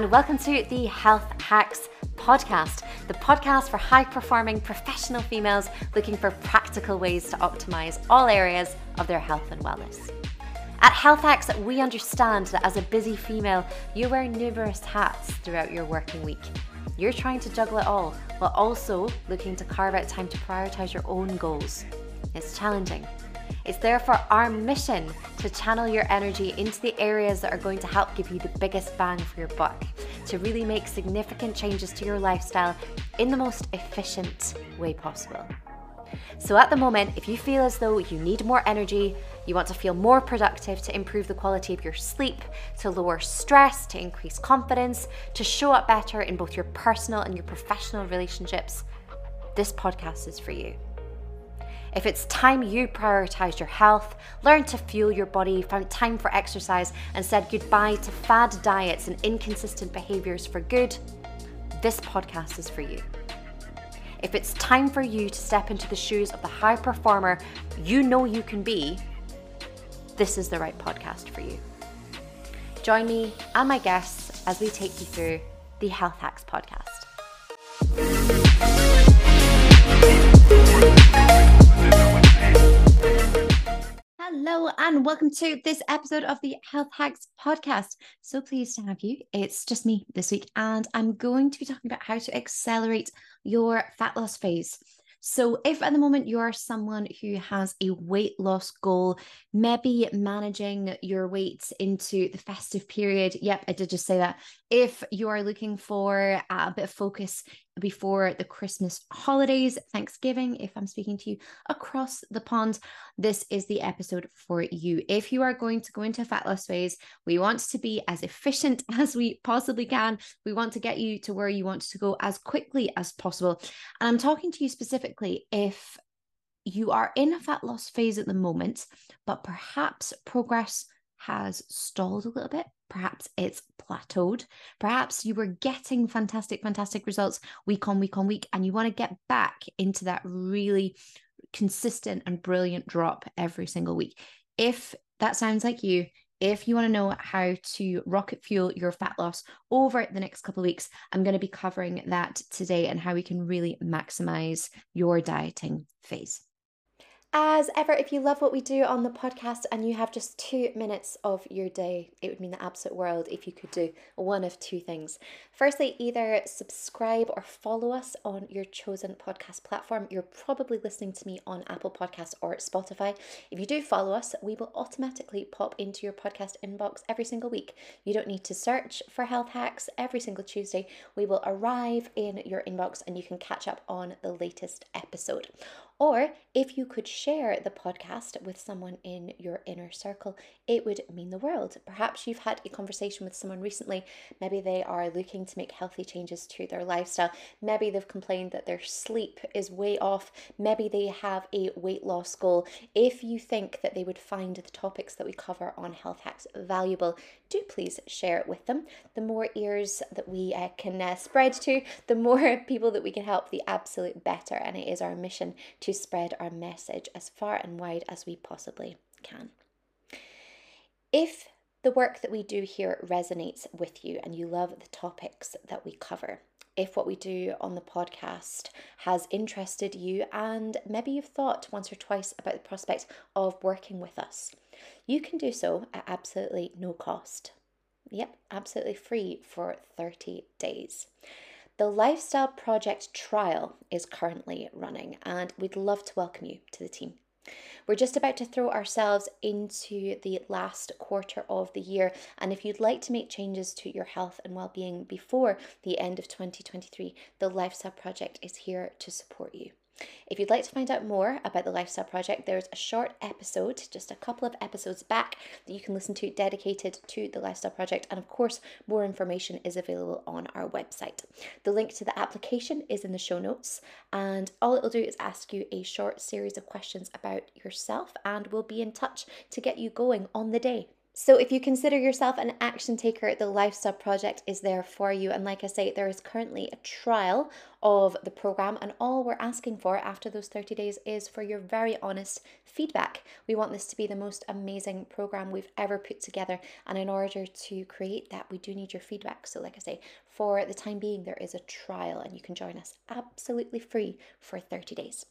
And welcome to the Health Hacks Podcast, the podcast for high performing professional females looking for practical ways to optimize all areas of their health and wellness. At Health Hacks, we understand that as a busy female, you wear numerous hats throughout your working week. You're trying to juggle it all while also looking to carve out time to prioritize your own goals. It's challenging. It's therefore our mission to channel your energy into the areas that are going to help give you the biggest bang for your buck, to really make significant changes to your lifestyle in the most efficient way possible. So, at the moment, if you feel as though you need more energy, you want to feel more productive to improve the quality of your sleep, to lower stress, to increase confidence, to show up better in both your personal and your professional relationships, this podcast is for you. If it's time you prioritize your health, learn to fuel your body, found time for exercise, and said goodbye to fad diets and inconsistent behaviors for good, this podcast is for you. If it's time for you to step into the shoes of the high performer you know you can be, this is the right podcast for you. Join me and my guests as we take you through the Health Hacks podcast. Hello, and welcome to this episode of the Health Hacks podcast. So pleased to have you. It's just me this week, and I'm going to be talking about how to accelerate your fat loss phase. So, if at the moment you are someone who has a weight loss goal, maybe managing your weight into the festive period, yep, I did just say that. If you are looking for a bit of focus before the Christmas holidays, Thanksgiving, if I'm speaking to you across the pond, this is the episode for you. If you are going to go into a fat loss phase, we want to be as efficient as we possibly can. We want to get you to where you want to go as quickly as possible. And I'm talking to you specifically if you are in a fat loss phase at the moment, but perhaps progress has stalled a little bit. Perhaps it's plateaued. Perhaps you were getting fantastic, fantastic results week on week on week, and you want to get back into that really consistent and brilliant drop every single week. If that sounds like you, if you want to know how to rocket fuel your fat loss over the next couple of weeks, I'm going to be covering that today and how we can really maximize your dieting phase. As ever, if you love what we do on the podcast and you have just two minutes of your day, it would mean the absolute world if you could do one of two things. Firstly, either subscribe or follow us on your chosen podcast platform. You're probably listening to me on Apple Podcasts or Spotify. If you do follow us, we will automatically pop into your podcast inbox every single week. You don't need to search for health hacks every single Tuesday. We will arrive in your inbox and you can catch up on the latest episode. Or if you could share the podcast with someone in your inner circle, it would mean the world. Perhaps you've had a conversation with someone recently. Maybe they are looking to make healthy changes to their lifestyle. Maybe they've complained that their sleep is way off. Maybe they have a weight loss goal. If you think that they would find the topics that we cover on Health Hacks valuable, do please share it with them. The more ears that we uh, can uh, spread to, the more people that we can help, the absolute better. And it is our mission to to spread our message as far and wide as we possibly can. If the work that we do here resonates with you and you love the topics that we cover, if what we do on the podcast has interested you and maybe you've thought once or twice about the prospect of working with us, you can do so at absolutely no cost. Yep, absolutely free for 30 days. The Lifestyle Project trial is currently running, and we'd love to welcome you to the team. We're just about to throw ourselves into the last quarter of the year, and if you'd like to make changes to your health and well-being before the end of 2023, the Lifestyle Project is here to support you. If you'd like to find out more about the Lifestyle Project, there's a short episode, just a couple of episodes back, that you can listen to dedicated to the Lifestyle Project. And of course, more information is available on our website. The link to the application is in the show notes, and all it'll do is ask you a short series of questions about yourself, and we'll be in touch to get you going on the day. So, if you consider yourself an action taker, the Lifestyle Project is there for you. And like I say, there is currently a trial of the program, and all we're asking for after those 30 days is for your very honest feedback. We want this to be the most amazing program we've ever put together, and in order to create that, we do need your feedback. So, like I say, for the time being, there is a trial, and you can join us absolutely free for 30 days.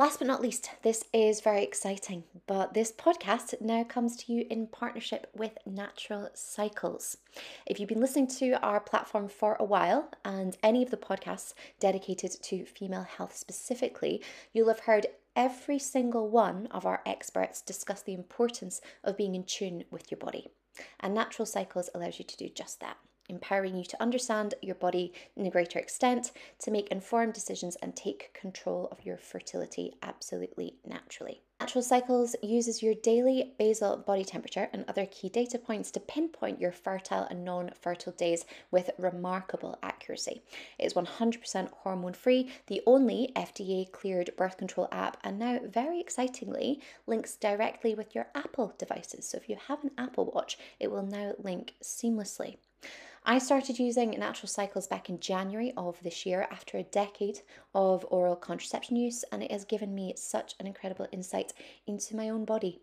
Last but not least, this is very exciting, but this podcast now comes to you in partnership with Natural Cycles. If you've been listening to our platform for a while and any of the podcasts dedicated to female health specifically, you'll have heard every single one of our experts discuss the importance of being in tune with your body. And Natural Cycles allows you to do just that empowering you to understand your body in a greater extent, to make informed decisions and take control of your fertility absolutely naturally. Natural Cycles uses your daily basal body temperature and other key data points to pinpoint your fertile and non fertile days with remarkable accuracy. It is 100% hormone free, the only FDA cleared birth control app, and now, very excitingly, links directly with your Apple devices. So if you have an Apple Watch, it will now link seamlessly. I started using natural cycles back in January of this year after a decade of oral contraception use, and it has given me such an incredible insight into my own body.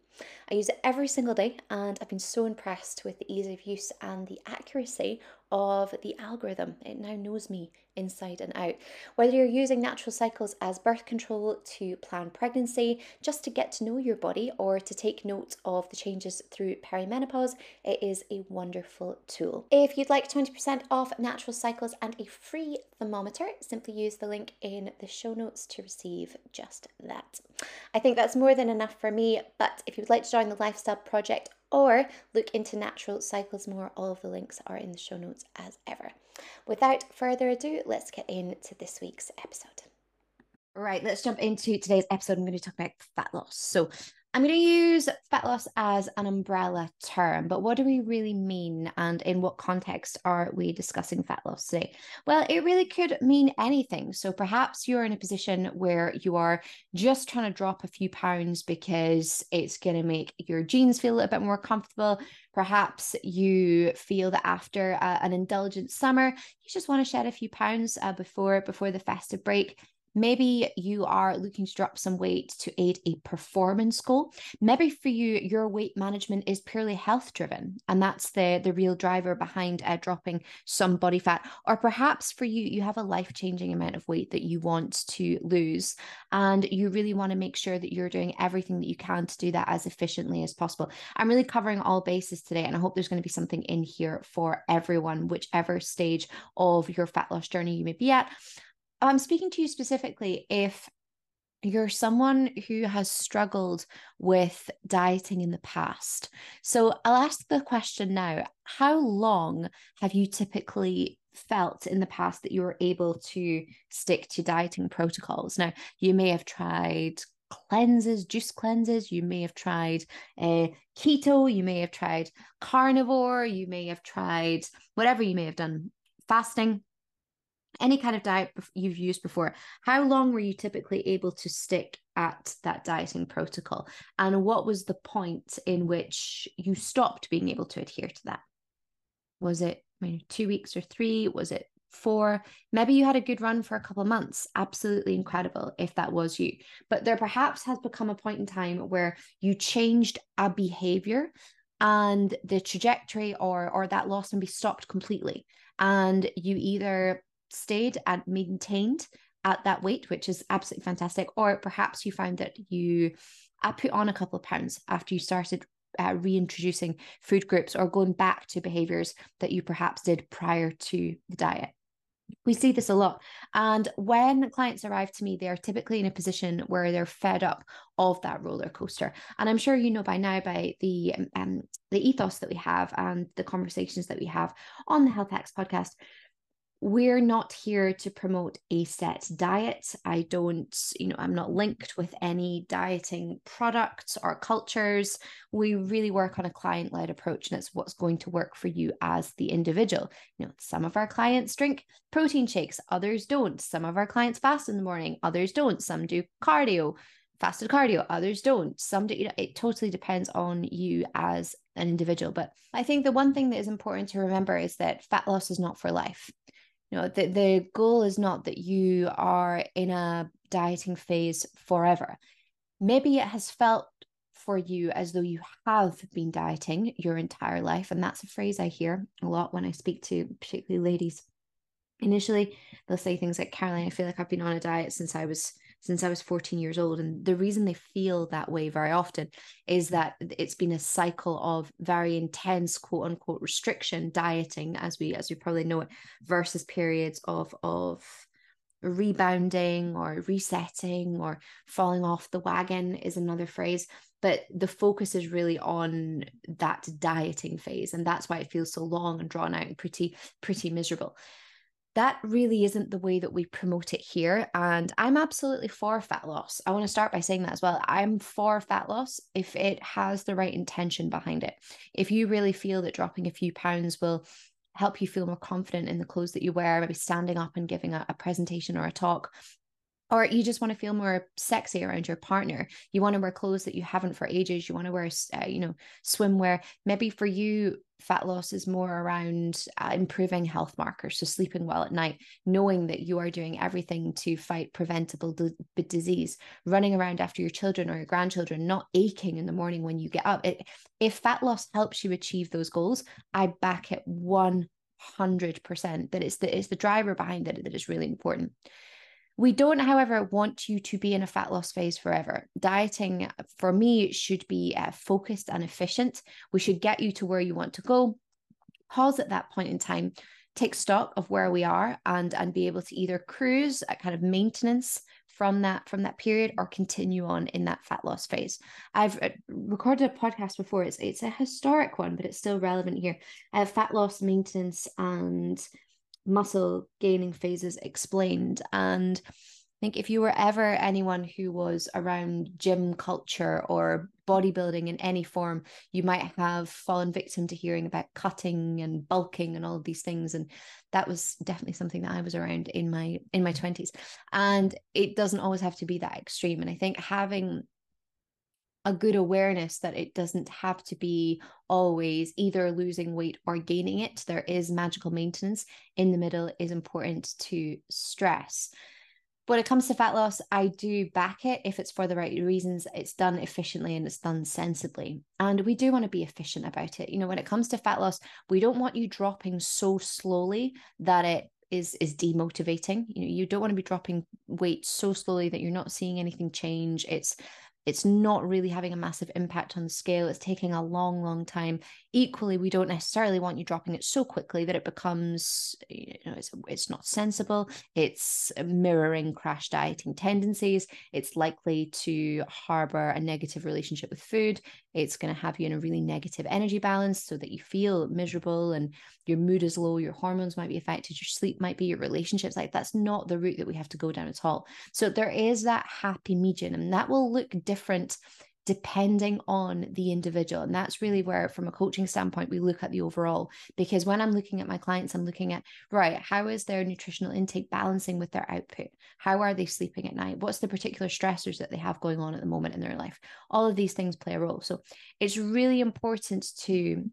I use it every single day, and I've been so impressed with the ease of use and the accuracy of the algorithm. It now knows me inside and out. Whether you're using natural cycles as birth control to plan pregnancy, just to get to know your body, or to take note of the changes through perimenopause, it is a wonderful tool. If you'd like 20% off natural cycles and a free thermometer, simply use the link in the show notes to receive just that. I think that's more than enough for me, but if you'd like to join the Lifestyle Project or look into natural cycles more. All of the links are in the show notes as ever. Without further ado, let's get into this week's episode. Right, let's jump into today's episode. I'm going to talk about fat loss. So, I'm going to use fat loss as an umbrella term, but what do we really mean and in what context are we discussing fat loss today? Well, it really could mean anything. So perhaps you're in a position where you are just trying to drop a few pounds because it's going to make your jeans feel a little bit more comfortable. Perhaps you feel that after uh, an indulgent summer, you just want to shed a few pounds uh, before before the festive break Maybe you are looking to drop some weight to aid a performance goal. Maybe for you, your weight management is purely health driven, and that's the, the real driver behind uh, dropping some body fat. Or perhaps for you, you have a life changing amount of weight that you want to lose, and you really want to make sure that you're doing everything that you can to do that as efficiently as possible. I'm really covering all bases today, and I hope there's going to be something in here for everyone, whichever stage of your fat loss journey you may be at. I'm speaking to you specifically if you're someone who has struggled with dieting in the past. So I'll ask the question now How long have you typically felt in the past that you were able to stick to dieting protocols? Now, you may have tried cleanses, juice cleanses, you may have tried uh, keto, you may have tried carnivore, you may have tried whatever you may have done, fasting any kind of diet you've used before, how long were you typically able to stick at that dieting protocol? And what was the point in which you stopped being able to adhere to that? Was it maybe two weeks or three? Was it four? Maybe you had a good run for a couple of months. Absolutely incredible if that was you. But there perhaps has become a point in time where you changed a behavior and the trajectory or or that loss can be stopped completely and you either stayed and maintained at that weight, which is absolutely fantastic. Or perhaps you found that you uh, put on a couple of pounds after you started uh, reintroducing food groups or going back to behaviors that you perhaps did prior to the diet. We see this a lot. And when clients arrive to me, they're typically in a position where they're fed up of that roller coaster. And I'm sure you know by now by the um, the ethos that we have and the conversations that we have on the Health Hacks podcast we're not here to promote a set diet. I don't, you know, I'm not linked with any dieting products or cultures. We really work on a client led approach, and it's what's going to work for you as the individual. You know, some of our clients drink protein shakes, others don't. Some of our clients fast in the morning, others don't. Some do cardio, fasted cardio, others don't. Some do, you know, it totally depends on you as an individual. But I think the one thing that is important to remember is that fat loss is not for life. Know, the, the goal is not that you are in a dieting phase forever. Maybe it has felt for you as though you have been dieting your entire life. And that's a phrase I hear a lot when I speak to particularly ladies. Initially, they'll say things like, Caroline, I feel like I've been on a diet since I was since I was 14 years old. And the reason they feel that way very often is mm. that it's been a cycle of very intense quote unquote restriction dieting, as we as we probably know it, versus periods of of rebounding or resetting or falling off the wagon is another phrase but the focus is really on that dieting phase and that's why it feels so long and drawn out and pretty pretty miserable that really isn't the way that we promote it here. And I'm absolutely for fat loss. I want to start by saying that as well. I'm for fat loss if it has the right intention behind it. If you really feel that dropping a few pounds will help you feel more confident in the clothes that you wear, maybe standing up and giving a, a presentation or a talk, or you just want to feel more sexy around your partner. You want to wear clothes that you haven't for ages. You want to wear uh, you know swimwear. Maybe for you fat loss is more around uh, improving health markers so sleeping well at night knowing that you are doing everything to fight preventable d- disease. Running around after your children or your grandchildren not aching in the morning when you get up. It, if fat loss helps you achieve those goals i back it 100% that it's the it's the driver behind it that is really important we don't, however, want you to be in a fat loss phase forever. Dieting, for me, should be uh, focused and efficient. We should get you to where you want to go. Pause at that point in time, take stock of where we are, and and be able to either cruise at kind of maintenance from that from that period or continue on in that fat loss phase. I've uh, recorded a podcast before. It's it's a historic one, but it's still relevant here. Have fat loss maintenance and muscle gaining phases explained. And I think if you were ever anyone who was around gym culture or bodybuilding in any form, you might have fallen victim to hearing about cutting and bulking and all of these things. And that was definitely something that I was around in my in my 20s. And it doesn't always have to be that extreme. And I think having a good awareness that it doesn't have to be always either losing weight or gaining it. There is magical maintenance in the middle is important to stress. When it comes to fat loss, I do back it if it's for the right reasons. It's done efficiently and it's done sensibly. And we do want to be efficient about it. You know, when it comes to fat loss, we don't want you dropping so slowly that it is is demotivating. You know, you don't want to be dropping weight so slowly that you're not seeing anything change. It's it's not really having a massive impact on the scale. It's taking a long, long time. Equally, we don't necessarily want you dropping it so quickly that it becomes, you know, it's, it's not sensible. It's mirroring crash dieting tendencies. It's likely to harbor a negative relationship with food. It's going to have you in a really negative energy balance so that you feel miserable and your mood is low, your hormones might be affected, your sleep might be, your relationships. Like that's not the route that we have to go down at all. So there is that happy medium, and that will look different depending on the individual. And that's really where, from a coaching standpoint, we look at the overall. Because when I'm looking at my clients, I'm looking at, right, how is their nutritional intake balancing with their output? How are they sleeping at night? What's the particular stressors that they have going on at the moment in their life? All of these things play a role. So it's really important to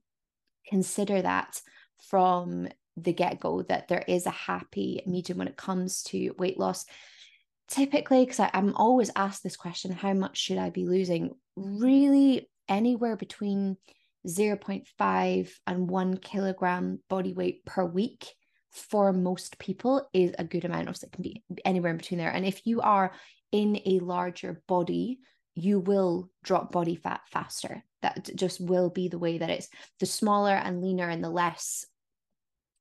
consider that from the get go that there is a happy medium when it comes to weight loss. Typically, because I'm always asked this question how much should I be losing? Really, anywhere between 0.5 and 1 kilogram body weight per week for most people is a good amount of it can be anywhere in between there and if you are in a larger body you will drop body fat faster that just will be the way that it's the smaller and leaner and the less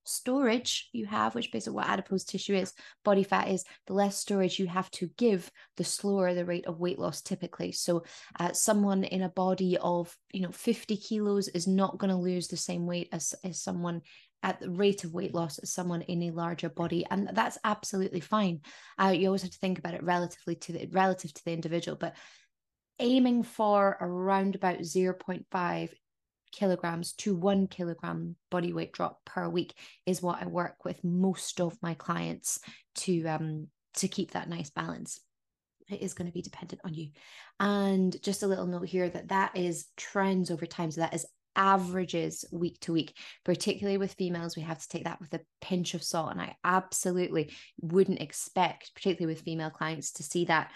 storage you have, which basically what adipose tissue is, body fat is, the less storage you have to give, the slower the rate of weight loss typically. So, uh, someone in a body of you know 50 kilos is not going to lose the same weight as, as someone at the rate of weight loss as someone in a larger body and that's absolutely fine uh, you always have to think about it relatively to the relative to the individual but aiming for around about 0.5 kilograms to one kilogram body weight drop per week is what I work with most of my clients to um to keep that nice balance it is going to be dependent on you and just a little note here that that is trends over time so that is averages week to week, particularly with females. We have to take that with a pinch of salt. And I absolutely wouldn't expect, particularly with female clients, to see that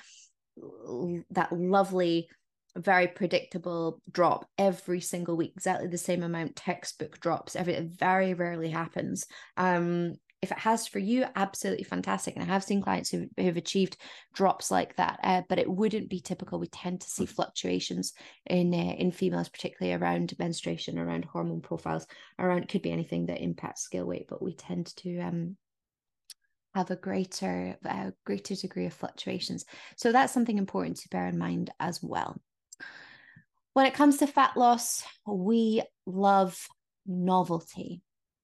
that lovely very predictable drop every single week exactly the same amount textbook drops every it very rarely happens. Um if it has for you absolutely fantastic. And i have seen clients who have achieved drops like that uh, but it wouldn't be typical. We tend to see fluctuations in uh, in females particularly around menstruation around hormone profiles around could be anything that impacts scale weight but we tend to um have a greater uh, greater degree of fluctuations. So that's something important to bear in mind as well when it comes to fat loss, we love novelty.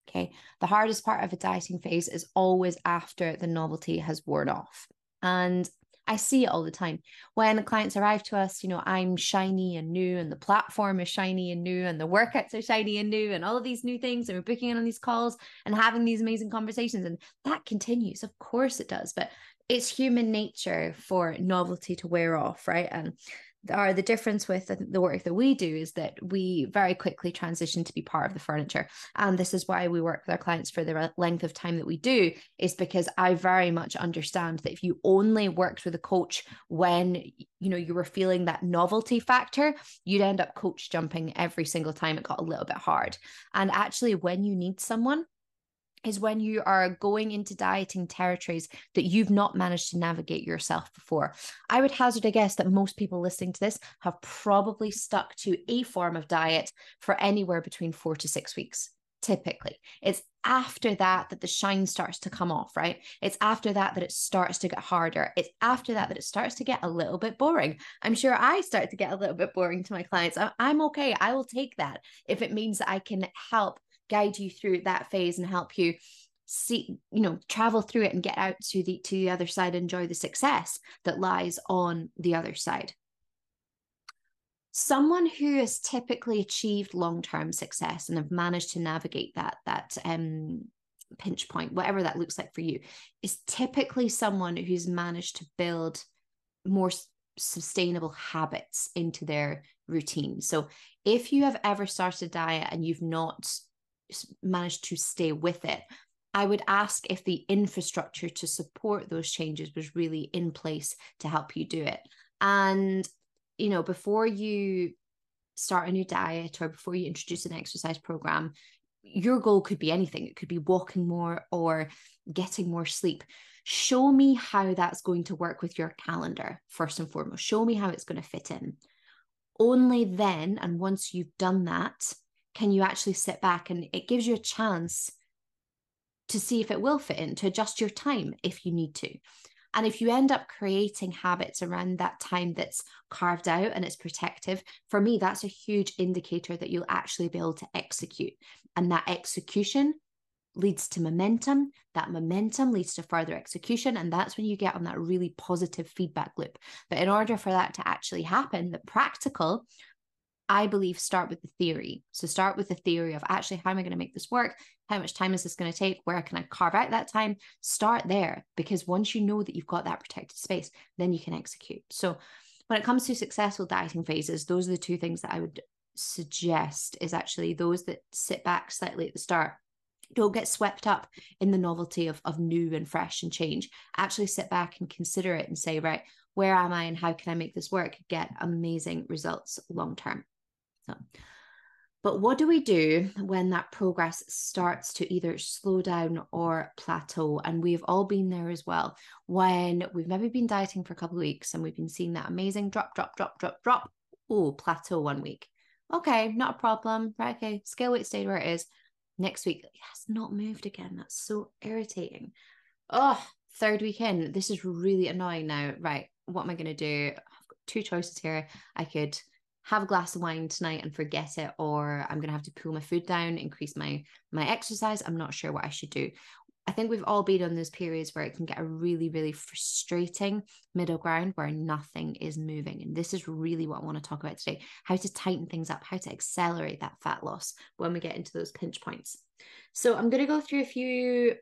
Okay. The hardest part of a dieting phase is always after the novelty has worn off. And I see it all the time. When clients arrive to us, you know, I'm shiny and new, and the platform is shiny and new, and the workouts are shiny and new, and all of these new things, and we're booking in on these calls and having these amazing conversations. And that continues. Of course it does. But it's human nature for novelty to wear off, right? And are the difference with the work that we do is that we very quickly transition to be part of the furniture. And this is why we work with our clients for the length of time that we do is because i very much understand that if you only worked with a coach when you know you were feeling that novelty factor you'd end up coach jumping every single time it got a little bit hard. And actually when you need someone is when you are going into dieting territories that you've not managed to navigate yourself before. I would hazard a guess that most people listening to this have probably stuck to a form of diet for anywhere between four to six weeks. Typically, it's after that that the shine starts to come off, right? It's after that that it starts to get harder. It's after that that it starts to get a little bit boring. I'm sure I start to get a little bit boring to my clients. I'm okay. I will take that if it means that I can help guide you through that phase and help you see you know travel through it and get out to the to the other side enjoy the success that lies on the other side. Someone who has typically achieved long-term success and have managed to navigate that that um pinch point whatever that looks like for you is typically someone who's managed to build more sustainable habits into their routine. So if you have ever started a diet and you've not managed to stay with it. I would ask if the infrastructure to support those changes was really in place to help you do it. And, you know, before you start a new diet or before you introduce an exercise program, your goal could be anything. It could be walking more or getting more sleep. Show me how that's going to work with your calendar, first and foremost. Show me how it's going to fit in. Only then, and once you've done that, can you actually sit back and it gives you a chance to see if it will fit in, to adjust your time if you need to. And if you end up creating habits around that time that's carved out and it's protective, for me, that's a huge indicator that you'll actually be able to execute. And that execution leads to momentum. That momentum leads to further execution. And that's when you get on that really positive feedback loop. But in order for that to actually happen, the practical I believe start with the theory. So start with the theory of actually how am I going to make this work? How much time is this going to take? Where can I carve out that time? Start there because once you know that you've got that protected space, then you can execute. So when it comes to successful dieting phases, those are the two things that I would suggest is actually those that sit back slightly at the start don't get swept up in the novelty of, of new and fresh and change actually sit back and consider it and say right where am i and how can i make this work get amazing results long term so, but what do we do when that progress starts to either slow down or plateau? And we've all been there as well. When we've maybe been dieting for a couple of weeks and we've been seeing that amazing drop, drop, drop, drop, drop. Oh, plateau one week. Okay, not a problem. Right. Okay. Scale weight stayed where it is. Next week, it has not moved again. That's so irritating. Oh, third weekend. This is really annoying now. Right. What am I going to do? I've got two choices here. I could have a glass of wine tonight and forget it or i'm going to have to pull my food down increase my my exercise. I'm not sure what i should do. I think we've all been on those periods where it can get a really really frustrating middle ground where nothing is moving. And this is really what i want to talk about today how to tighten things up how to accelerate that fat loss when we get into those pinch points. So i'm going to go through a few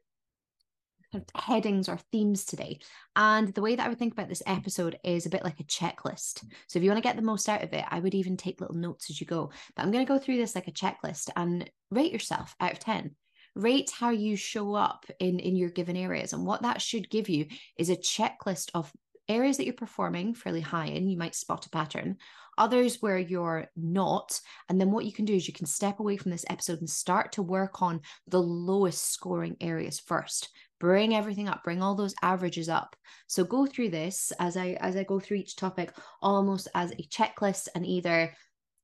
headings or themes today. And the way that I would think about this episode is a bit like a checklist. So if you want to get the most out of it, I would even take little notes as you go. But I'm going to go through this like a checklist and rate yourself out of 10 rate how you show up in in your given areas and what that should give you is a checklist of areas that you're performing fairly high in you might spot a pattern others where you're not. And then what you can do is you can step away from this episode and start to work on the lowest scoring areas first. Bring everything up, bring all those averages up. So go through this as I as I go through each topic almost as a checklist and either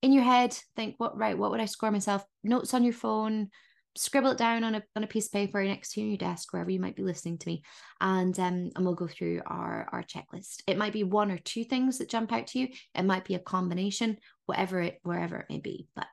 in your head think what right what would I score myself notes on your phone scribble it down on a on a piece of paper next to your desk, wherever you might be listening to me, and um, and we'll go through our our checklist. It might be one or two things that jump out to you. It might be a combination, whatever it wherever it may be. But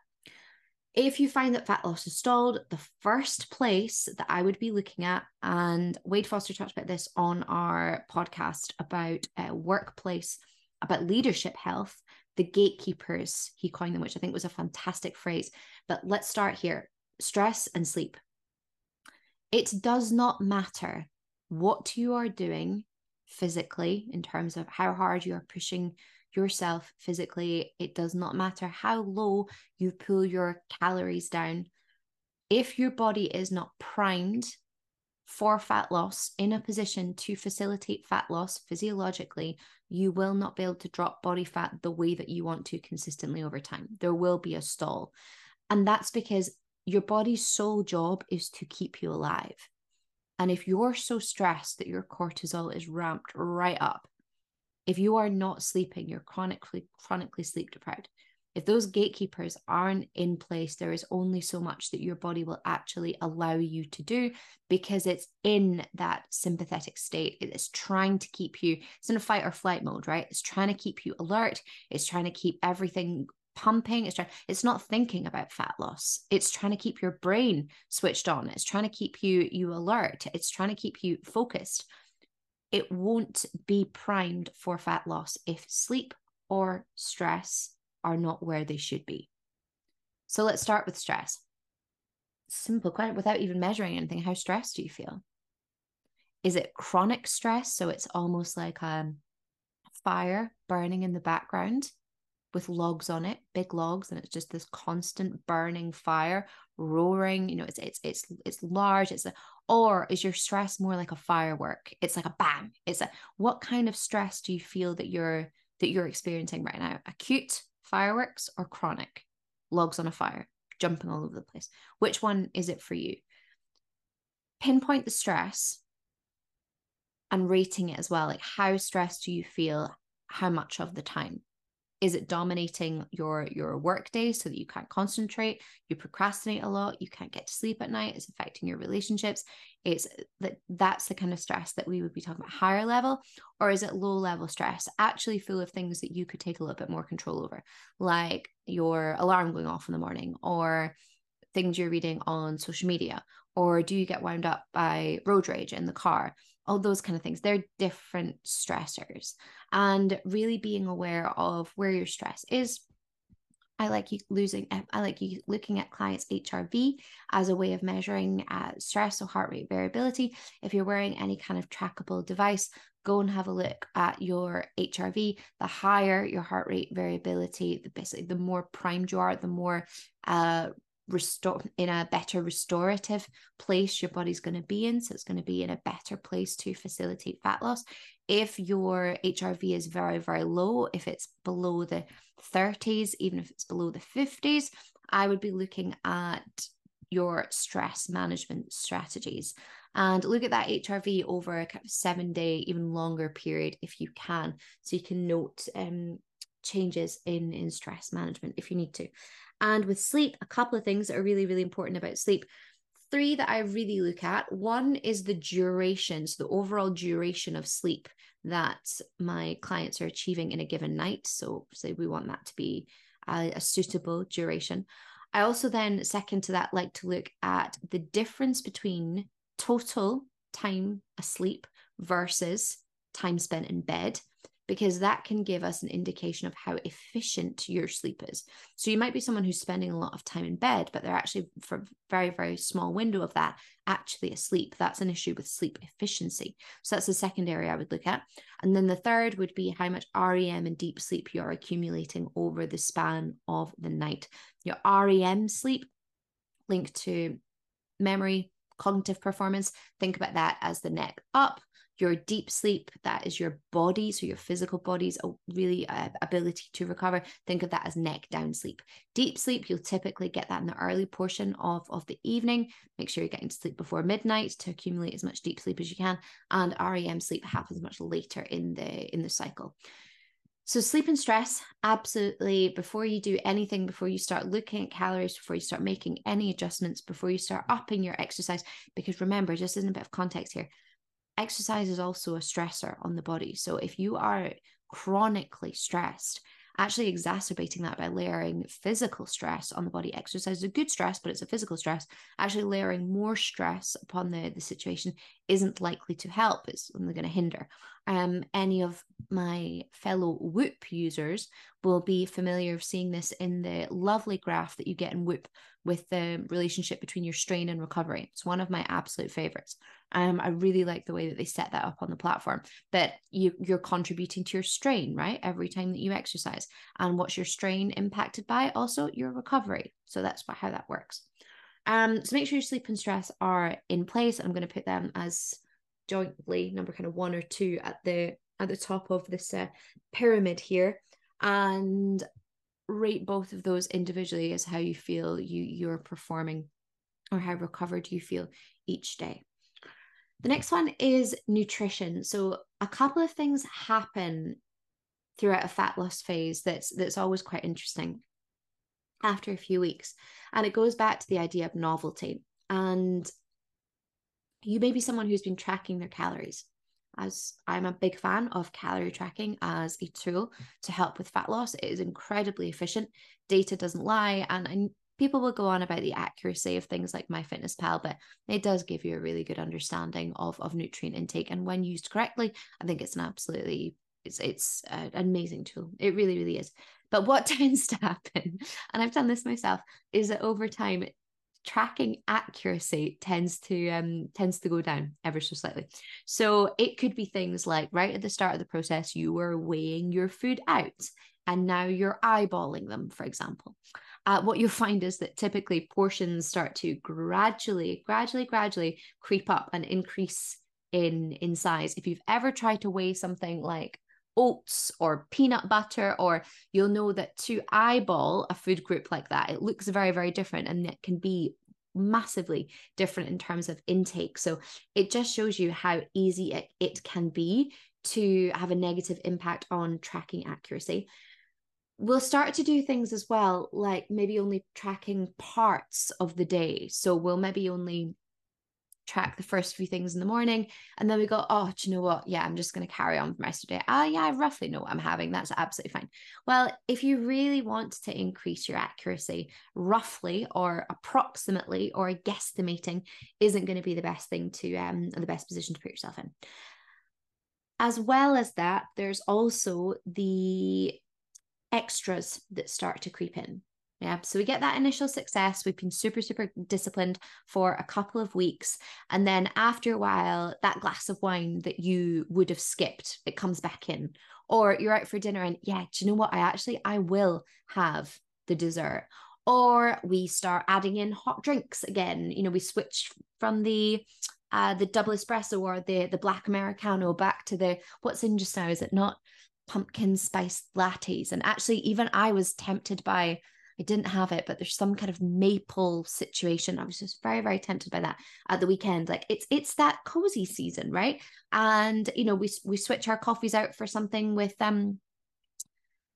if you find that fat loss is stalled, the first place that I would be looking at, and Wade Foster talked about this on our podcast about uh, workplace, about leadership health, the gatekeepers, he coined them, which I think was a fantastic phrase. But let's start here stress and sleep. It does not matter what you are doing physically in terms of how hard you are pushing yourself physically. It does not matter how low you pull your calories down. If your body is not primed for fat loss in a position to facilitate fat loss physiologically, you will not be able to drop body fat the way that you want to consistently over time. There will be a stall. And that's because your body's sole job is to keep you alive. And if you're so stressed that your cortisol is ramped right up, if you are not sleeping, you're chronically chronically sleep deprived. If those gatekeepers aren't in place, there is only so much that your body will actually allow you to do because it's in that sympathetic state. It is trying to keep you, it's in a fight or flight mode, right? It's trying to keep you alert. It's trying to keep everything pumping it's trying it's not thinking about fat loss it's trying to keep your brain switched on it's trying to keep you you alert it's trying to keep you focused it won't be primed for fat loss if sleep or stress are not where they should be. So let's start with stress. Simple question without even measuring anything how stressed do you feel? Is it chronic stress? So it's almost like a um, fire burning in the background with logs on it, big logs, and it's just this constant burning fire, roaring. You know, it's it's it's it's large. It's a or is your stress more like a firework? It's like a bam. It's a what kind of stress do you feel that you're that you're experiencing right now? Acute fireworks or chronic logs on a fire, jumping all over the place. Which one is it for you? Pinpoint the stress and rating it as well. Like how stressed do you feel? How much of the time? Is it dominating your your work day so that you can't concentrate? You procrastinate a lot. You can't get to sleep at night. It's affecting your relationships. It's that that's the kind of stress that we would be talking about higher level or is it low level stress actually full of things that you could take a little bit more control over like your alarm going off in the morning or things you're reading on social media or do you get wound up by road rage in the car all those kind of things they're different stressors and really being aware of where your stress is I like you losing. I like you looking at clients' HRV as a way of measuring uh, stress or heart rate variability. If you're wearing any kind of trackable device, go and have a look at your HRV. The higher your heart rate variability, the basically the more primed you are, the more uh, restore in a better restorative place your body's going to be in so it's going to be in a better place to facilitate fat loss if your hrv is very very low if it's below the 30s even if it's below the 50s i would be looking at your stress management strategies and look at that HRV over a seven day, even longer period if you can. So you can note um, changes in, in stress management if you need to. And with sleep, a couple of things that are really, really important about sleep. Three that I really look at one is the duration, so the overall duration of sleep that my clients are achieving in a given night. So, say we want that to be a, a suitable duration. I also then, second to that, like to look at the difference between total time asleep versus time spent in bed because that can give us an indication of how efficient your sleep is. So you might be someone who's spending a lot of time in bed, but they're actually for a very, very small window of that actually asleep. That's an issue with sleep efficiency. So that's the second area I would look at. And then the third would be how much REM and deep sleep you're accumulating over the span of the night. Your REM sleep linked to memory, cognitive performance. Think about that as the neck up. Your deep sleep, that is your body, so your physical body's really uh, ability to recover. Think of that as neck down sleep. Deep sleep, you'll typically get that in the early portion of, of the evening. Make sure you're getting to sleep before midnight to accumulate as much deep sleep as you can. And REM sleep happens much later in the in the cycle. So, sleep and stress, absolutely. Before you do anything, before you start looking at calories, before you start making any adjustments, before you start upping your exercise, because remember, just as a bit of context here, exercise is also a stressor on the body. So, if you are chronically stressed, actually exacerbating that by layering physical stress on the body. Exercise is a good stress, but it's a physical stress. Actually, layering more stress upon the, the situation isn't likely to help. It's only going to hinder. Um, any of my fellow Whoop users will be familiar of seeing this in the lovely graph that you get in Whoop with the relationship between your strain and recovery. It's one of my absolute favorites. Um, I really like the way that they set that up on the platform. That you you're contributing to your strain, right? Every time that you exercise, and what's your strain impacted by? Also your recovery. So that's how that works. Um, so make sure your sleep and stress are in place. I'm going to put them as jointly number kind of one or two at the at the top of this uh, pyramid here, and rate both of those individually as how you feel you you're performing or how recovered you feel each day. The next one is nutrition. So a couple of things happen throughout a fat loss phase that's that's always quite interesting after a few weeks. And it goes back to the idea of novelty. And you may be someone who's been tracking their calories as I'm a big fan of calorie tracking as a tool to help with fat loss. It is incredibly efficient. Data doesn't lie. And I, people will go on about the accuracy of things like MyFitnessPal, but it does give you a really good understanding of, of nutrient intake. And when used correctly, I think it's an absolutely it's it's an amazing tool. It really, really is. But what tends to happen, and I've done this myself, is that over time tracking accuracy tends to um tends to go down ever so slightly. So it could be things like right at the start of the process you were weighing your food out and now you're eyeballing them for example. Uh, what you'll find is that typically portions start to gradually gradually gradually creep up and increase in in size. If you've ever tried to weigh something like oats or peanut butter, or you'll know that to eyeball a food group like that, it looks very, very different and it can be massively different in terms of intake. So it just shows you how easy it, it can be to have a negative impact on tracking accuracy. We'll start to do things as well, like maybe only tracking parts of the day. So we'll maybe only track the first few things in the morning and then we go oh do you know what? Yeah i'm just going to carry on for the rest of the day. Ah oh, yeah i roughly know what i'm having. That's absolutely fine. Well if you really want to increase your accuracy roughly or approximately or guesstimating isn't going to be the best thing to um the best position to put yourself in. As well as that there's also the extras that start to creep in yeah. So we get that initial success. We've been super, super disciplined for a couple of weeks. And then after a while, that glass of wine that you would have skipped, it comes back in. Or you're out for dinner and yeah, do you know what? I actually I will have the dessert. Or we start adding in hot drinks again. You know, we switch from the uh, the double espresso or the the black americano back to the what's in just now is it not pumpkin spice lattes and actually even i was tempted by I didn't have it, but there's some kind of maple situation. I was just very, very tempted by that at the weekend. Like it's it's that cozy season, right? And you know, we we switch our coffees out for something with um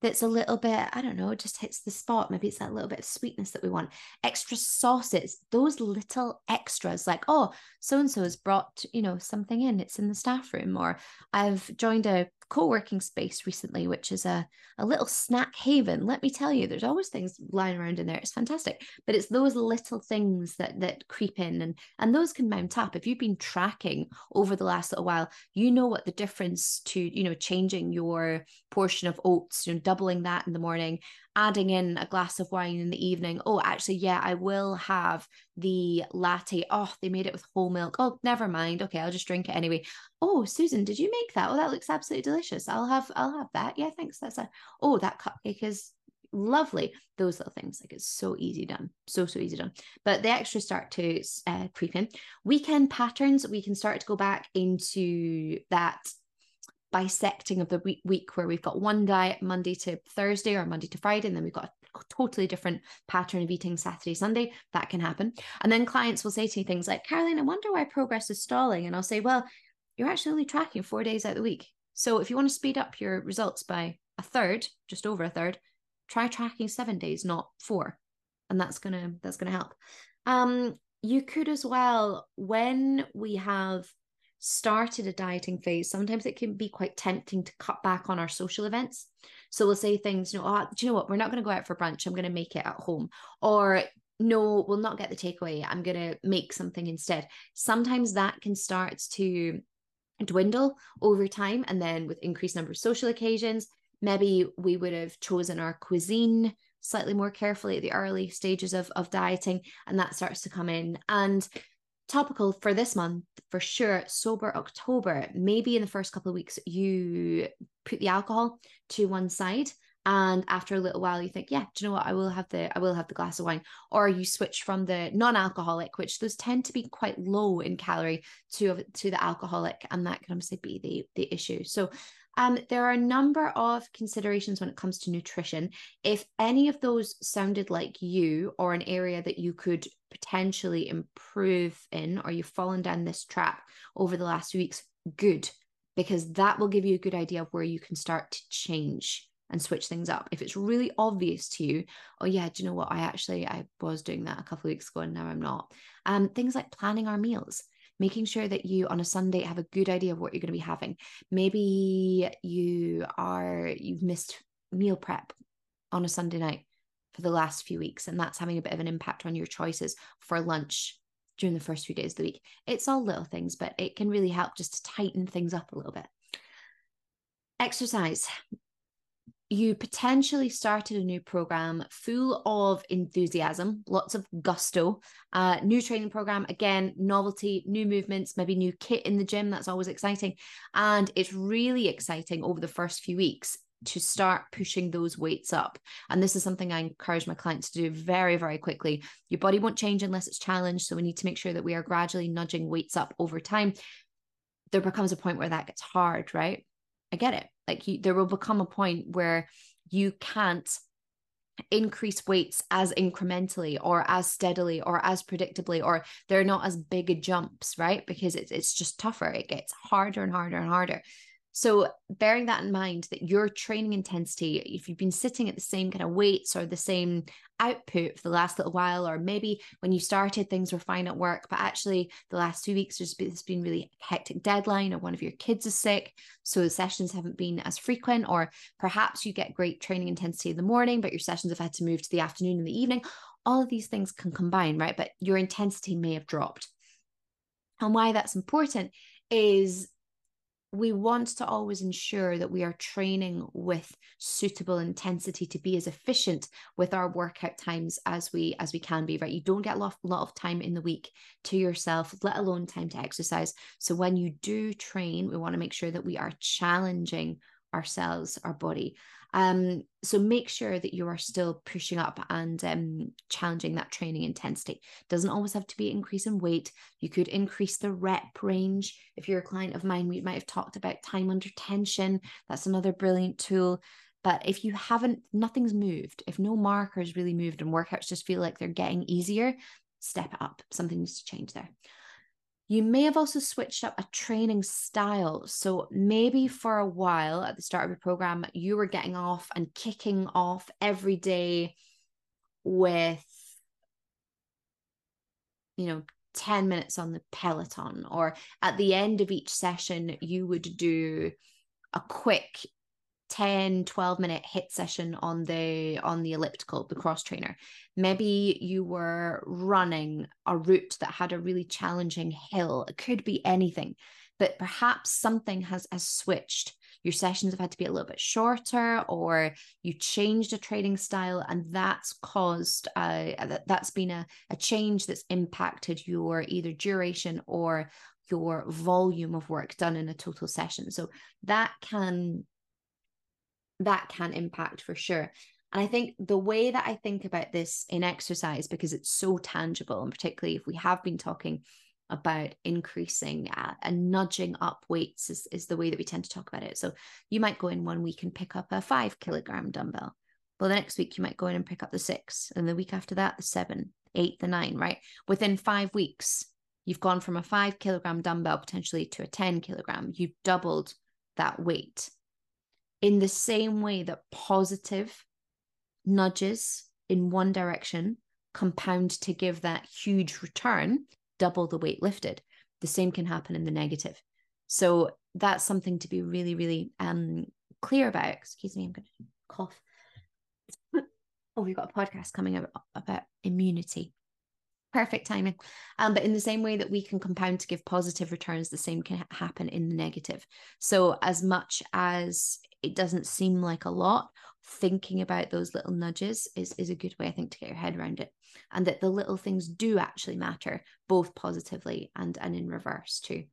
that's a little bit, I don't know, just hits the spot. Maybe it's that little bit of sweetness that we want. Extra sauces, those little extras, like, oh, so and so has brought, you know, something in, it's in the staff room, or I've joined a co-working space recently, which is a, a little snack haven. Let me tell you, there's always things lying around in there. It's fantastic. But it's those little things that that creep in and and those can mount up. If you've been tracking over the last little while, you know what the difference to, you know, changing your portion of oats, you know, doubling that in the morning, adding in a glass of wine in the evening. Oh, actually, yeah, I will have the latte. Oh, they made it with whole milk. Oh, never mind. Okay, I'll just drink it anyway. Oh, Susan, did you make that? Oh, that looks absolutely delicious. I'll have I'll have that. Yeah, thanks. That's a oh, that cupcake is lovely. Those little things, like it's so easy done, so so easy done. But the extras start to uh, creep in. Weekend patterns, we can start to go back into that bisecting of the week, where we've got one diet Monday to Thursday or Monday to Friday, and then we've got a totally different pattern of eating Saturday, Sunday. That can happen. And then clients will say to me things like, Caroline, I wonder why progress is stalling. And I'll say, well, you're actually only tracking four days out of the week. So if you want to speed up your results by a third, just over a third, try tracking seven days, not four. And that's gonna that's gonna help. Um, you could as well, when we have started a dieting phase, sometimes it can be quite tempting to cut back on our social events. So we'll say things, you know, oh, do you know what? We're not going to go out for brunch. I'm going to make it at home. Or no, we'll not get the takeaway. I'm going to make something instead. Sometimes that can start to dwindle over time. And then with increased number of social occasions, maybe we would have chosen our cuisine slightly more carefully at the early stages of, of dieting and that starts to come in and topical for this month for sure sober october. Maybe in the first couple of weeks you put the alcohol to one side and after a little while you think yeah do you know what? I will have the i will have the glass of wine. Or you switch from the non-alcoholic which those tend to be quite low in calorie to to the alcoholic and that can obviously be the the issue. So um, there are a number of considerations when it comes to nutrition. If any of those sounded like you or an area that you could potentially improve in, or you've fallen down this trap over the last few weeks, good, because that will give you a good idea of where you can start to change and switch things up. If it's really obvious to you, oh yeah, do you know what? I actually I was doing that a couple of weeks ago and now I'm not. Um, things like planning our meals making sure that you on a Sunday have a good idea of what you're going to be having. Maybe you are you've missed meal prep on a Sunday night for the last few weeks, and that's having a bit of an impact on your choices for lunch during the first few days of the week. It's all little things, but it can really help just to tighten things up a little bit. Exercise you potentially started a new program full of enthusiasm, lots of gusto, uh, new training program, again, novelty, new movements, maybe new kit in the gym. That's always exciting. And it's really exciting over the first few weeks to start pushing those weights up. And this is something I encourage my clients to do very, very quickly. Your body won't change unless it's challenged. So we need to make sure that we are gradually nudging weights up over time. There becomes a point where that gets hard, right? I get it. Like you, there will become a point where you can't increase weights as incrementally or as steadily or as predictably or they're not as big jumps right? Because it's it's just tougher. It gets harder and harder and harder so, bearing that in mind, that your training intensity, if you've been sitting at the same kind of weights or the same output for the last little while, or maybe when you started things were fine at work, but actually the last two weeks there's been, really hectic deadline, or one of your kids is sick, so the sessions haven't been as frequent, or perhaps you get great training intensity in the morning, but your sessions have had to move to the afternoon and the evening. All of these things can combine, right? But your intensity may have dropped. And why that's important is we want to always ensure that we are training with suitable intensity to be as efficient with our workout times as we as we can be right? You don't get a lot, of time in the week to yourself let alone time to exercise. So when you do train we want to make sure that we are challenging ourselves our body um, so make sure that you are still pushing up and um, challenging that training intensity. Doesn't always have to be increase in weight. You could increase the rep range. If you're a client of mine, we might have talked about time under tension. That's another brilliant tool. But if you haven't, nothing's moved. If no markers really moved and workouts just feel like they're getting easier, step up. Something needs to change there. You may have also switched up a training style. So maybe for a while at the start of your program, you were getting off and kicking off every day with, you know, 10 minutes on the Peloton, or at the end of each session, you would do a quick 10 12 minute hit session on the on the elliptical the cross trainer. Maybe you were running a route that had a really challenging hill. It could be anything but perhaps something has has switched. Your sessions have had to be a little bit shorter or you changed a training style and that's caused uh, that's been a, a change that's impacted your either duration or your volume of work done in a total session. So that can that can impact for sure and I think the way that I think about this in exercise, because it's so tangible, and particularly if we have been talking about increasing uh, and nudging up weights is, is the way that we tend to talk about it. So you might go in one week and pick up a five kilogram dumbbell. Well, the next week you might go in and pick up the six, and the week after that, the seven, eight, the nine, right? Within five weeks, you've gone from a five kilogram dumbbell potentially to a 10 kilogram. You've doubled that weight. In the same way that positive nudges in one direction compound to give that huge return double the weight lifted. The same can happen in the negative. So that's something to be really, really um, clear about. Excuse me, I'm going to cough. oh, we've got a podcast coming up about immunity. Perfect timing. Um, but in the same way that we can compound to give positive returns, the same can happen in the negative. So, as much as it doesn't seem like a lot, thinking about those little nudges is, is a good way, I think, to get your head around it. And that the little things do actually matter, both positively and, and in reverse too.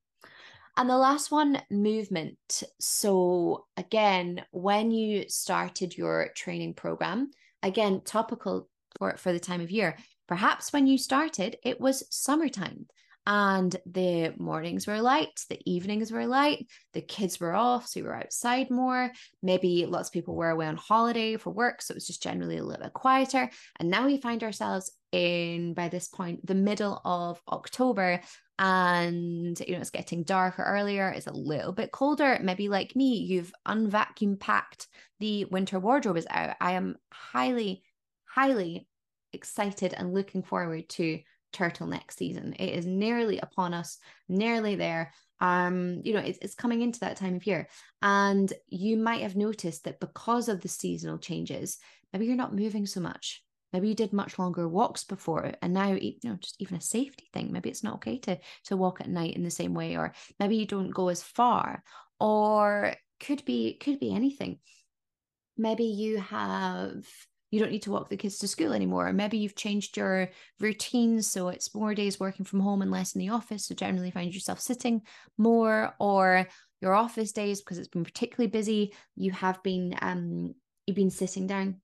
And the last one, movement. So, again, when you started your training program, again, topical for, for the time of year, perhaps when you started, it was summertime and the mornings were light, the evenings were light, the kids were off, so we were outside more. Maybe lots of people were away on holiday for work, so it was just generally a little bit quieter. And now we find ourselves in by this point the middle of October, and you know it's getting darker earlier. It's a little bit colder. Maybe like me, you've unvacuum packed the winter wardrobe is out. I am highly, highly excited and looking forward to turtleneck season. It is nearly upon us, nearly there. Um, you know, it's, it's coming into that time of year. And you might have noticed that because of the seasonal changes, maybe you're not moving so much. Maybe you did much longer walks before, and now you know just even a safety thing. Maybe it's not okay to to walk at night in the same way, or maybe you don't go as far, or could be could be anything. Maybe you have you don't need to walk the kids to school anymore. Or maybe you've changed your routine so it's more days working from home and less in the office. So generally find yourself sitting more, or your office days because it's been particularly busy. You have been um you've been sitting down.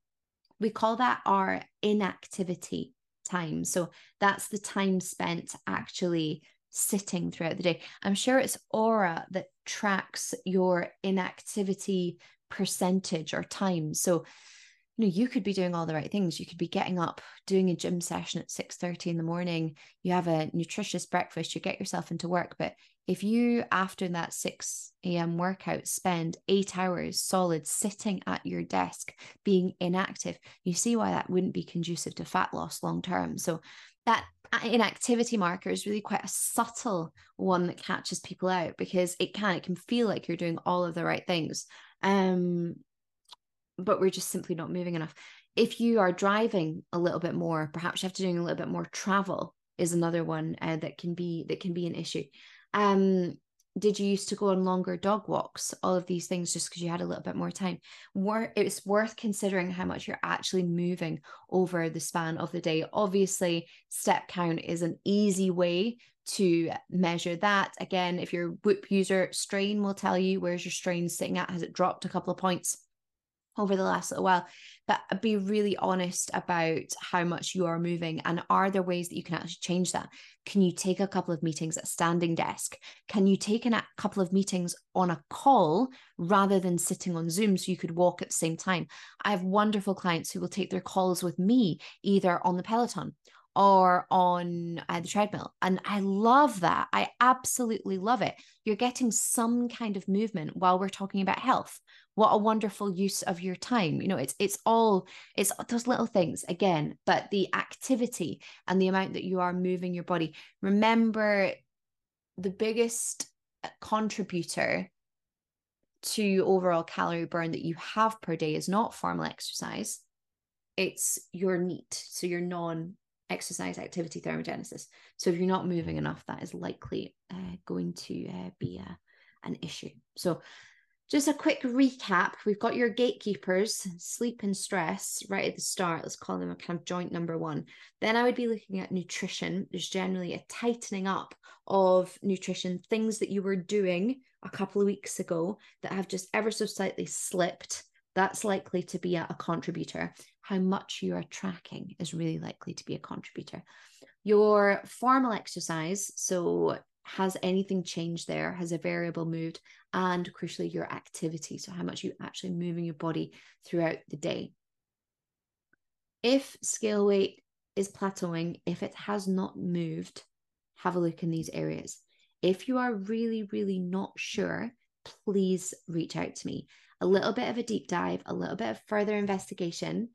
We call that our inactivity time. So that's the time spent actually sitting throughout the day. I'm sure it's Oura that tracks your inactivity percentage or time. So you know you could be doing all the right things. You could be getting up doing a gym session at 6 30 in the morning. You have a nutritious breakfast. You get yourself into work. But if you after that 6 a.m workout spend eight hours solid sitting at your desk being inactive you see why that wouldn't be conducive to fat loss long term. So that inactivity marker is really quite a subtle one that catches people out because it can it can feel like you're doing all of the right things. Um but we're just simply not moving enough. If you are driving a little bit more, perhaps you have to doing a little bit more travel is another one uh, that can be that can be an issue. Um, did you used to go on longer dog walks? All of these things just because you had a little bit more time. Wor- it's worth considering how much you're actually moving over the span of the day. Obviously, step count is an easy way to measure that. Again, if you're a Whoop user, strain will tell you where's your strain sitting at. Has it dropped a couple of points? Over the last little while but uh, be really honest about how much you are moving and are there ways that you can actually change that? Can you take a couple of meetings at standing desk? Can you take a couple of meetings on a call rather than sitting on zoom so you could walk at the same time? I have wonderful clients who will take their calls with me either on the peloton or on uh, the treadmill. And I love that. I absolutely love it. You're getting some kind of movement while we're talking about health what a wonderful use of your time you know it's it's all it's those little things again but the activity and the amount that you are moving your body remember the biggest contributor to overall calorie burn that you have per day is not formal exercise, it's your NEAT, so your non exercise activity thermogenesis. So if you're not moving enough, that is likely uh, going to uh, be a, an issue. So just a quick recap. We've got your gatekeepers sleep and stress right at the start. Let's call them a kind of joint number one. Then i would be looking at nutrition. There's generally a tightening up of nutrition things that you were doing a couple of weeks ago that have just ever so slightly slipped. That's likely to be a, a contributor how much you are tracking is really likely to be a contributor your formal exercise so has anything changed there? Has a variable moved? And crucially, your activity. So, how much you actually moving your body throughout the day. If scale weight is plateauing, if it has not moved, have a look in these areas. If you are really, really not sure, please reach out to me. A little bit of a deep dive, a little bit of further investigation.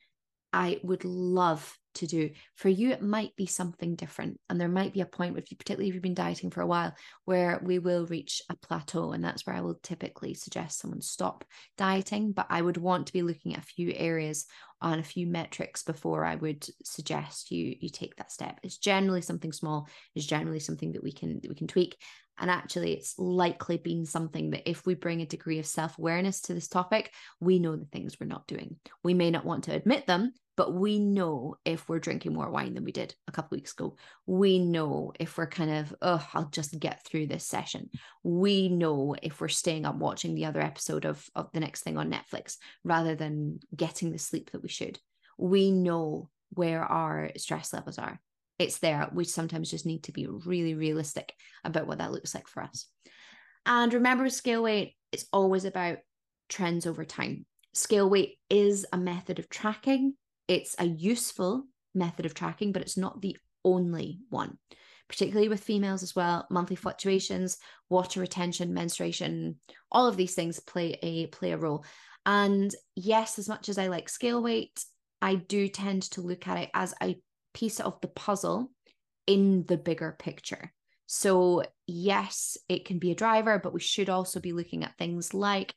I would love to do. For you, it might be something different. And there might be a point, with you, particularly if you've been dieting for a while, where we will reach a plateau. And that's where I will typically suggest someone stop dieting. But I would want to be looking at a few areas on a few metrics before I would suggest you you take that step. It's generally something small, it's generally something that we can that we can tweak. And actually, it's likely been something that if we bring a degree of self awareness to this topic, we know the things we're not doing. We may not want to admit them, but we know if we're drinking more wine than we did a couple weeks ago. We know if we're kind of oh i'll just get through this session. We know if we're staying up watching the other episode of, of the next thing on netflix rather than getting the sleep that we should. We know where our stress levels are. It's there. We sometimes just need to be really realistic about what that looks like for us. And remember scale weight it's always about trends over time. Scale weight is a method of tracking it's a useful method of tracking, but it's not the only one, particularly with females as well. Monthly fluctuations, water retention, menstruation, all of these things play a play a role. And yes, as much as I like scale weight, I do tend to look at it as a piece of the puzzle in the bigger picture. So, yes, it can be a driver, but we should also be looking at things like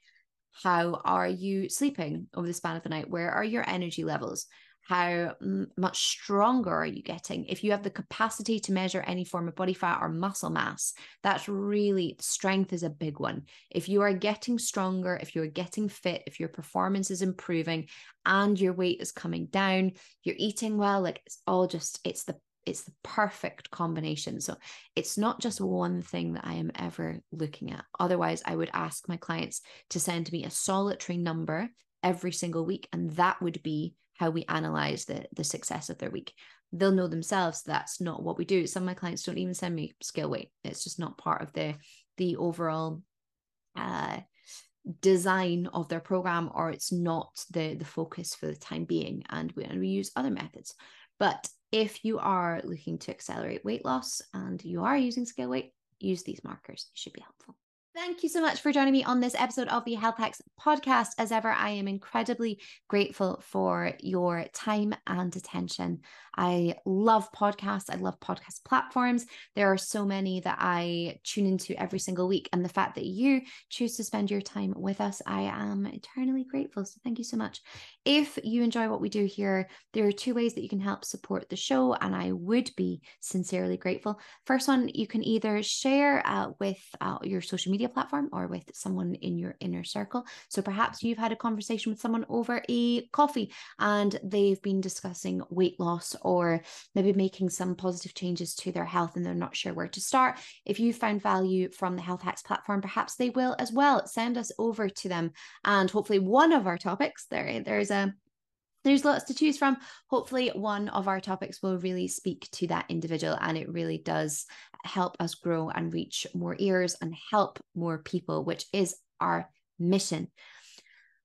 how are you sleeping over the span of the night? Where are your energy levels? How much stronger are you getting? If you have the capacity to measure any form of body fat or muscle mass, that's really strength is a big one. If you are getting stronger, if you're getting fit, if your performance is improving and your weight is coming down, you're eating well, like it's all just, it's the it's the perfect combination. So it's not just one thing that I am ever looking at. Otherwise, I would ask my clients to send me a solitary number every single week, and that would be how we analyze the the success of their week. They'll know themselves that's not what we do. Some of my clients don't even send me scale weight. It's just not part of the the overall uh design of their program or it's not the the focus for the time being and we, and we use other methods but if you are looking to accelerate weight loss and you are using scale weight, use these markers. It should be helpful. Thank you so much for joining me on this episode of the Health Hacks podcast. As ever, I am incredibly grateful for your time and attention. I love podcasts. I love podcast platforms. There are so many that I tune into every single week. And the fact that you choose to spend your time with us, I am eternally grateful. So thank you so much. If you enjoy what we do here, there are two ways that you can help support the show. And I would be sincerely grateful. First one, you can either share uh, with uh, your social media media platform or with someone in your inner circle. So perhaps you've had a conversation with someone over a coffee and they've been discussing weight loss or maybe making some positive changes to their health and they're not sure where to start. If you found value from the Health Hacks platform, perhaps they will as well. Send us over to them. And hopefully, one of our topics, there, there's a there's lots to choose from. Hopefully, one of our topics will really speak to that individual, and it really does help us grow and reach more ears and help more people, which is our mission.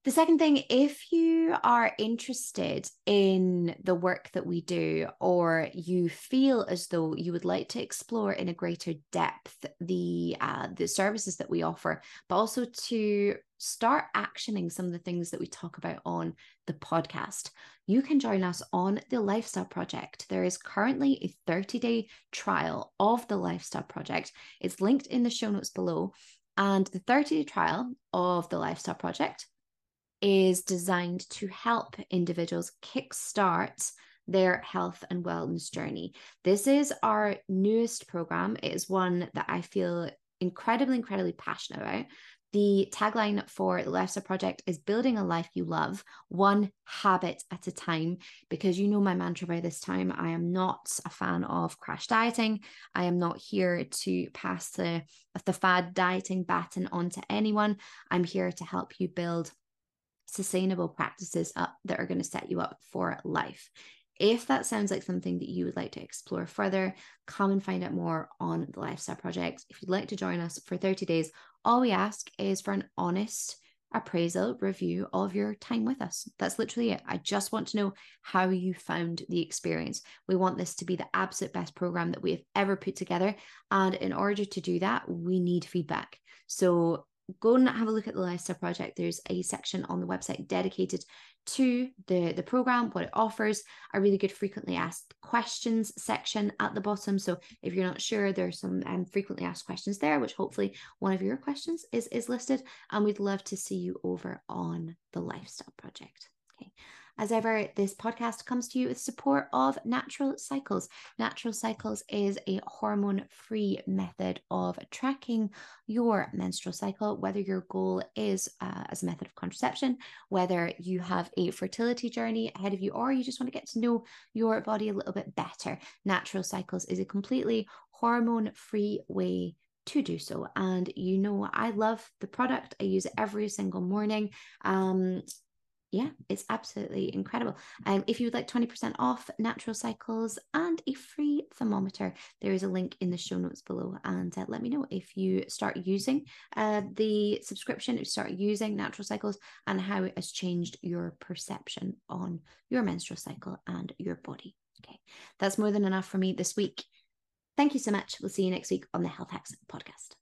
The second thing, if you are interested in the work that we do, or you feel as though you would like to explore in a greater depth the uh, the services that we offer, but also to start actioning some of the things that we talk about on the podcast, you can join us on the Lifestyle Project. There is currently a 30 day trial of the Lifestyle Project. It's linked in the show notes below. And the 30 day trial of the Lifestyle Project is designed to help individuals kickstart their health and wellness journey. This is our newest program. It is one that I feel incredibly, incredibly passionate about. The tagline for the Lifestyle Project is building a life you love, one habit at a time. Because you know my mantra by this time, I am not a fan of crash dieting. I am not here to pass the, the fad dieting baton on to anyone. I'm here to help you build sustainable practices up that are going to set you up for life. If that sounds like something that you would like to explore further, come and find out more on the Lifestyle Project. If you'd like to join us for 30 days, all we ask is for an honest appraisal review of your time with us. That's literally it. I just want to know how you found the experience. We want this to be the absolute best program that we have ever put together. And in order to do that, we need feedback. So go and have a look at the lifestyle project. There's a section on the website dedicated to the the program what it offers a really good frequently asked questions section at the bottom. So if you're not sure there's some um, frequently asked questions there which hopefully one of your questions is is listed. And we'd love to see you over on the lifestyle project. Okay as ever, this podcast comes to you with support of Natural Cycles. Natural Cycles is a hormone free method of tracking your menstrual cycle, whether your goal is uh, as a method of contraception, whether you have a fertility journey ahead of you, or you just want to get to know your body a little bit better. Natural Cycles is a completely hormone free way to do so. And you know, I love the product. I use it every single morning. Um, yeah, it's absolutely incredible. Um, if you would like 20% off natural cycles and a free thermometer, there is a link in the show notes below. And uh, let me know if you start using uh, the subscription, if you start using natural cycles, and how it has changed your perception on your menstrual cycle and your body. Okay, that's more than enough for me this week. Thank you so much. We'll see you next week on the Health Hacks podcast.